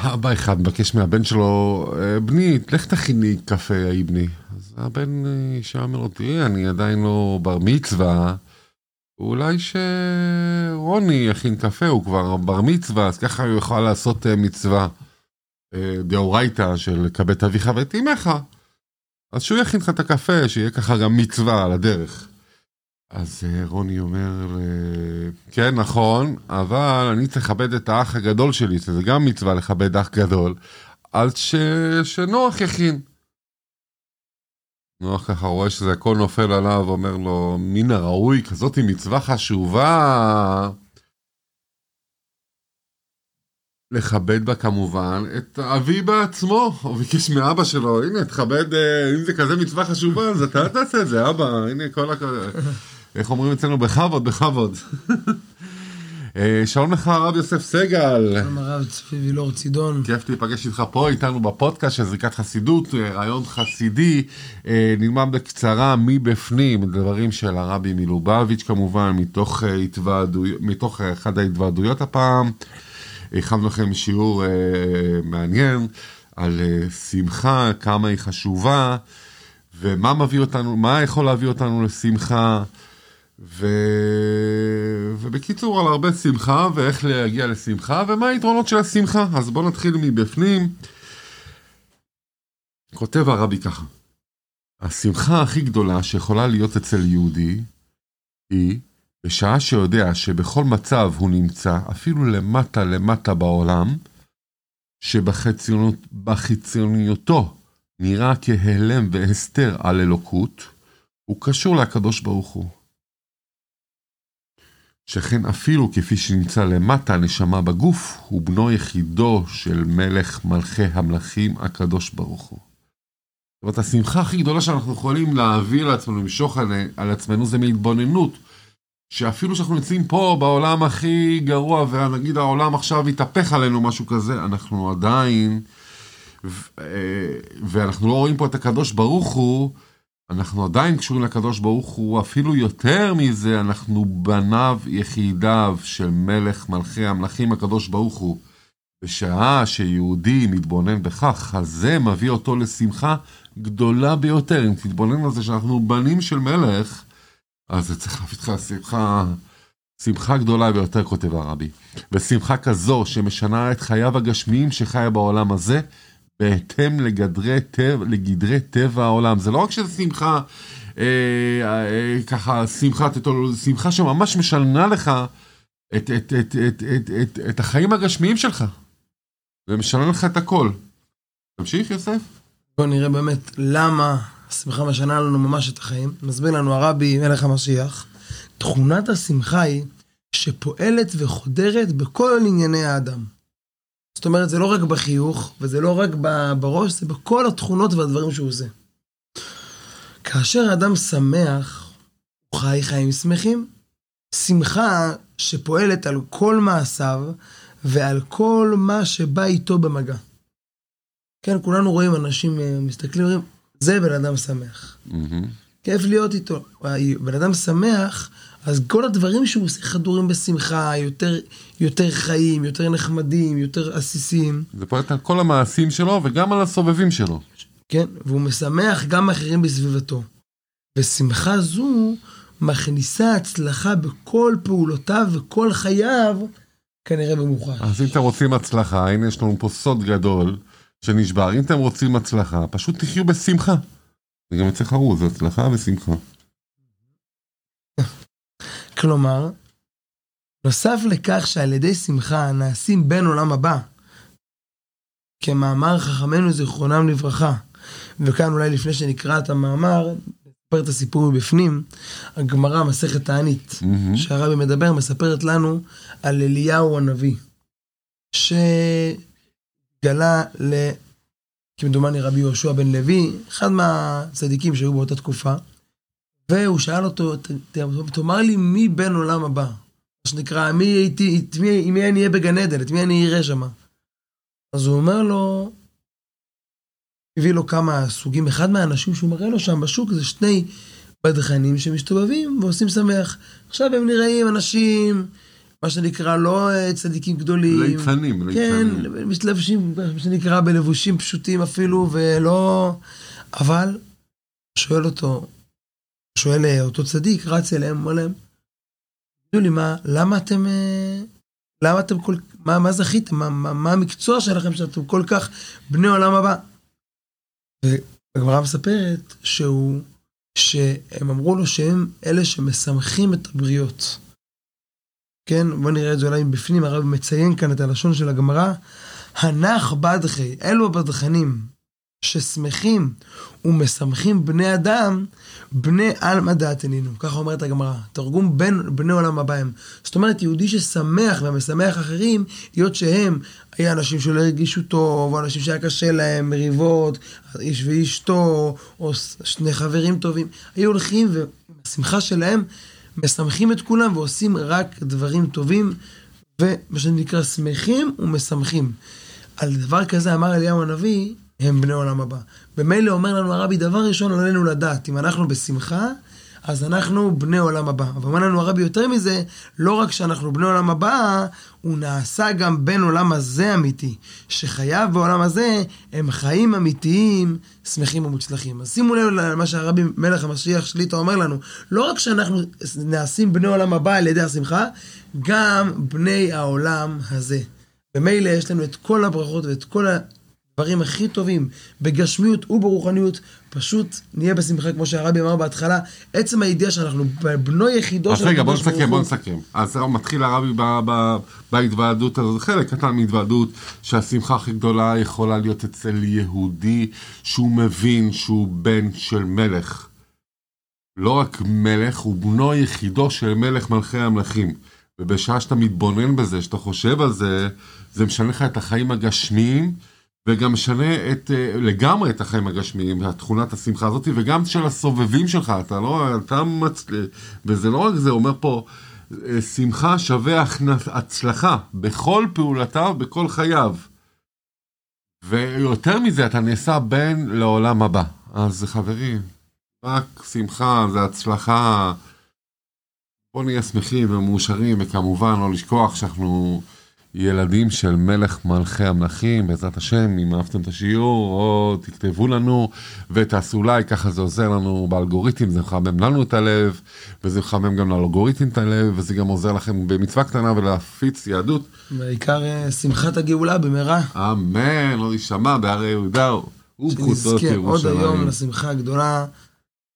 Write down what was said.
אבא אחד מבקש מהבן שלו, "אה, בני, לך תכין לי קפה, היי בני. אז הבן אה, שם לו, תראי, אני עדיין לא בר מצווה, אולי שרוני יכין קפה, הוא כבר בר מצווה, אז ככה הוא יוכל לעשות אה, מצווה אה, דאורייתא של כבד אביך ואת אמך. אז שהוא יכין לך את הקפה, שיהיה ככה גם מצווה על הדרך. אז אה, רוני אומר, אה, כן, נכון, אבל אני צריך לכבד את האח הגדול שלי, שזה גם מצווה לכבד אח גדול, אז ש... שנוח יכין. נוח ככה רואה שזה הכל נופל עליו, אומר לו, מן הראוי, כזאת מצווה חשובה. לכבד בה כמובן את אבי בעצמו, הוא ביקש מאבא שלו, הנה תכבד, אה, אם זה כזה מצווה חשובה, אז אתה תעשה את זה, אבא, הנה כל הכבוד. איך אומרים אצלנו? בכבוד, בכבוד. אה, שלום לך הרב יוסף סגל. שלום הרב צבי וילור צידון. כיף להיפגש איתך פה איתנו בפודקאסט של זריקת חסידות, אה, רעיון חסידי, אה, נלמד בקצרה מבפנים, דברים של הרבי מלובביץ' כמובן, מתוך, התוועדויות- מתוך אחד ההתוועדויות הפעם. הכנו לכם שיעור אה, מעניין על אה, שמחה, כמה היא חשובה, ומה מביא אותנו, מה יכול להביא אותנו לשמחה. ו... ובקיצור על הרבה שמחה ואיך להגיע לשמחה ומה היתרונות של השמחה אז בואו נתחיל מבפנים. כותב הרבי ככה השמחה הכי גדולה שיכולה להיות אצל יהודי היא בשעה שיודע שבכל מצב הוא נמצא אפילו למטה למטה בעולם שבחיצוניותו נראה כהלם והסתר על אלוקות הוא קשור לקדוש ברוך הוא שכן אפילו כפי שנמצא למטה הנשמה בגוף, הוא בנו יחידו של מלך מלכי המלכים הקדוש ברוך הוא. זאת אומרת, השמחה הכי גדולה שאנחנו יכולים להביא לעצמנו, למשוך על, עצמנו, זה מהתבוננות. שאפילו שאנחנו נמצאים פה בעולם הכי גרוע, ונגיד העולם עכשיו יתהפך עלינו משהו כזה, אנחנו עדיין, אה, ואנחנו לא רואים פה את הקדוש ברוך הוא, אנחנו עדיין קשורים לקדוש ברוך הוא, אפילו יותר מזה, אנחנו בניו יחידיו של מלך מלכי המלכים הקדוש ברוך הוא. בשעה שיהודי מתבונן בכך, אז זה מביא אותו לשמחה גדולה ביותר. אם תתבונן על זה שאנחנו בנים של מלך, אז זה צריך להביא אותך לשמחה, שמחה גדולה ביותר, כותב הרבי. ושמחה כזו שמשנה את חייו הגשמיים שחיה בעולם הזה, בהתאם לגדרי טבע, לגדרי טבע העולם. זה לא רק שזה שמחה, אה, אה, ככה, שמחה, תתול, שמחה שממש משנה לך את, את, את, את, את, את, את החיים הגשמיים שלך. זה משנה לך את הכל. תמשיך, יוסף. בואו נראה באמת למה השמחה משנה לנו ממש את החיים. מסביר לנו הרבי מלך המשיח. תכונת השמחה היא שפועלת וחודרת בכל ענייני האדם. זאת אומרת, זה לא רק בחיוך, וזה לא רק בראש, זה בכל התכונות והדברים שהוא עושה. כאשר האדם שמח, הוא חי חיים שמחים. שמחה שפועלת על כל מעשיו ועל כל מה שבא איתו במגע. כן, כולנו רואים אנשים אה, מסתכלים ואומרים, זה בן אדם שמח. כיף להיות איתו. בן אדם שמח, אז כל הדברים שהוא עושה חדורים בשמחה, יותר, יותר חיים, יותר נחמדים, יותר עסיסים, זה פועט על כל המעשים שלו וגם על הסובבים שלו. כן? והוא משמח גם אחרים בסביבתו. ושמחה זו מכניסה הצלחה בכל פעולותיו וכל חייו, כנראה במוחש. אז אם אתם רוצים הצלחה, הנה יש לנו פה סוד גדול שנשבר. אם אתם רוצים הצלחה, פשוט תחיו בשמחה. זה גם אצל חרוז, זה הצלחה ושמחה. כלומר, נוסף לכך שעל ידי שמחה נעשים בן עולם הבא, כמאמר חכמינו זיכרונם לברכה, וכאן אולי לפני שנקרא את המאמר, נספר את הסיפור מבפנים, הגמרא, מסכת תענית, מהמם. שהרבי מדבר, מספרת לנו על אליהו הנביא, שגלה ל... כמדומני רבי יהושע בן לוי, אחד מהצדיקים שהיו באותה תקופה, והוא שאל אותו, "ת- ת- תאמר לי מי בן עולם הבא? מה שנקרא, מי הייתי, את מי, עם מי אני אהיה בגן עדן, את מי אני אראה שמה? אז הוא אומר לו, הביא לו כמה סוגים, אחד מהאנשים שהוא מראה לו שם בשוק זה שני בדחנים שמסתובבים ועושים שמח. עכשיו הם נראים אנשים מה שנקרא, לא אה, צדיקים גדולים. ליצנים, כן, ליצנים. מתלבשים, מה שנקרא, בלבושים פשוטים אפילו, ולא... אבל, שואל אותו, שואל אה, אותו צדיק, רץ אליהם, אומר להם, תגידו לי, מה, למה אתם, אה, למה אתם כל, מה, מה זכיתם, מה, מה, מה המקצוע שלכם שאתם כל כך בני עולם הבא? והגמרא מספרת שהוא, שהם אמרו לו שהם אלה שמשמחים את הבריות. כן, בוא נראה את זה אולי מבפנים, הרב מציין כאן את הלשון של הגמרא. הנח בדחי, אלו הבדחנים ששמחים ומשמחים בני אדם, בני עלמא דעתנינו. ככה אומרת הגמרא. תרגום בין בני עולם הבא הם. זאת אומרת, יהודי ששמח ומשמח אחרים, היות שהם, היה אנשים שלא הרגישו טוב, או אנשים שהיה קשה להם, מריבות, איש ואשתו, או שני חברים טובים, היו הולכים והשמחה שלהם משמחים את כולם ועושים רק דברים טובים, ומה שנקרא שמחים ומשמחים. על דבר כזה אמר אליהו הנביא, הם בני עולם הבא. במילא אומר לנו הרבי, דבר ראשון עלינו לדעת, אם אנחנו בשמחה, אז אנחנו בני עולם הבא. אבל אומר לנו הרבי יותר מזה, לא רק שאנחנו בני עולם הבא, הוא נעשה גם בן עולם הזה אמיתי. שחייו בעולם הזה הם חיים אמיתיים, שמחים ומוצלחים. אז שימו לב למה שהרבי מלך המשיח שליטה אומר לנו, לא רק שאנחנו נעשים בני עולם הבא על ידי השמחה, גם בני העולם הזה. במילא יש לנו את כל הברכות ואת כל הדברים הכי טובים בגשמיות וברוחניות, פשוט נהיה בשמחה, כמו שהרבי אמר בהתחלה, עצם הידיעה שאנחנו בנו יחידו אז של רגע, בוא הקדוש ברוך נסכם, בוא הוא. נסכם. אז מתחיל הרבי ב- ב- בהתוועדות הזאת, חלק קטן מהתוועדות, שהשמחה הכי גדולה יכולה להיות אצל יהודי שהוא מבין שהוא בן של מלך. לא רק מלך, הוא בנו יחידו של מלך מלכי המלכים. ובשעה שאתה מתבונן בזה, שאתה חושב על זה, זה משנה לך את החיים הגשמיים, וגם משנה את, אה, לגמרי את החיים הגשמיים, התכונת השמחה הזאת, וגם של הסובבים שלך, אתה לא, אתה מצ... וזה לא רק זה, אומר פה, אה, שמחה שווה הצלחה בכל פעולותיו, בכל חייו. ויותר מזה, אתה נעשה בן לעולם הבא. אז חברים, רק שמחה, זה הצלחה. בואו נהיה שמחים ומאושרים, וכמובן לא לשכוח שאנחנו ילדים של מלך מלכי המלכים, בעזרת השם, אם אהבתם את השיעור, או תכתבו לנו ותעשו לייק, ככה זה עוזר לנו באלגוריתם, זה מחמם לנו את הלב, וזה מחמם גם לאלגוריתם את הלב, וזה גם עוזר לכם במצווה קטנה ולהפיץ יהדות. בעיקר אה, שמחת הגאולה במהרה. אמן, לא יישמע בהרי יהודה ובחוצות שנזכה עוד היום ירושלים. לשמחה הגדולה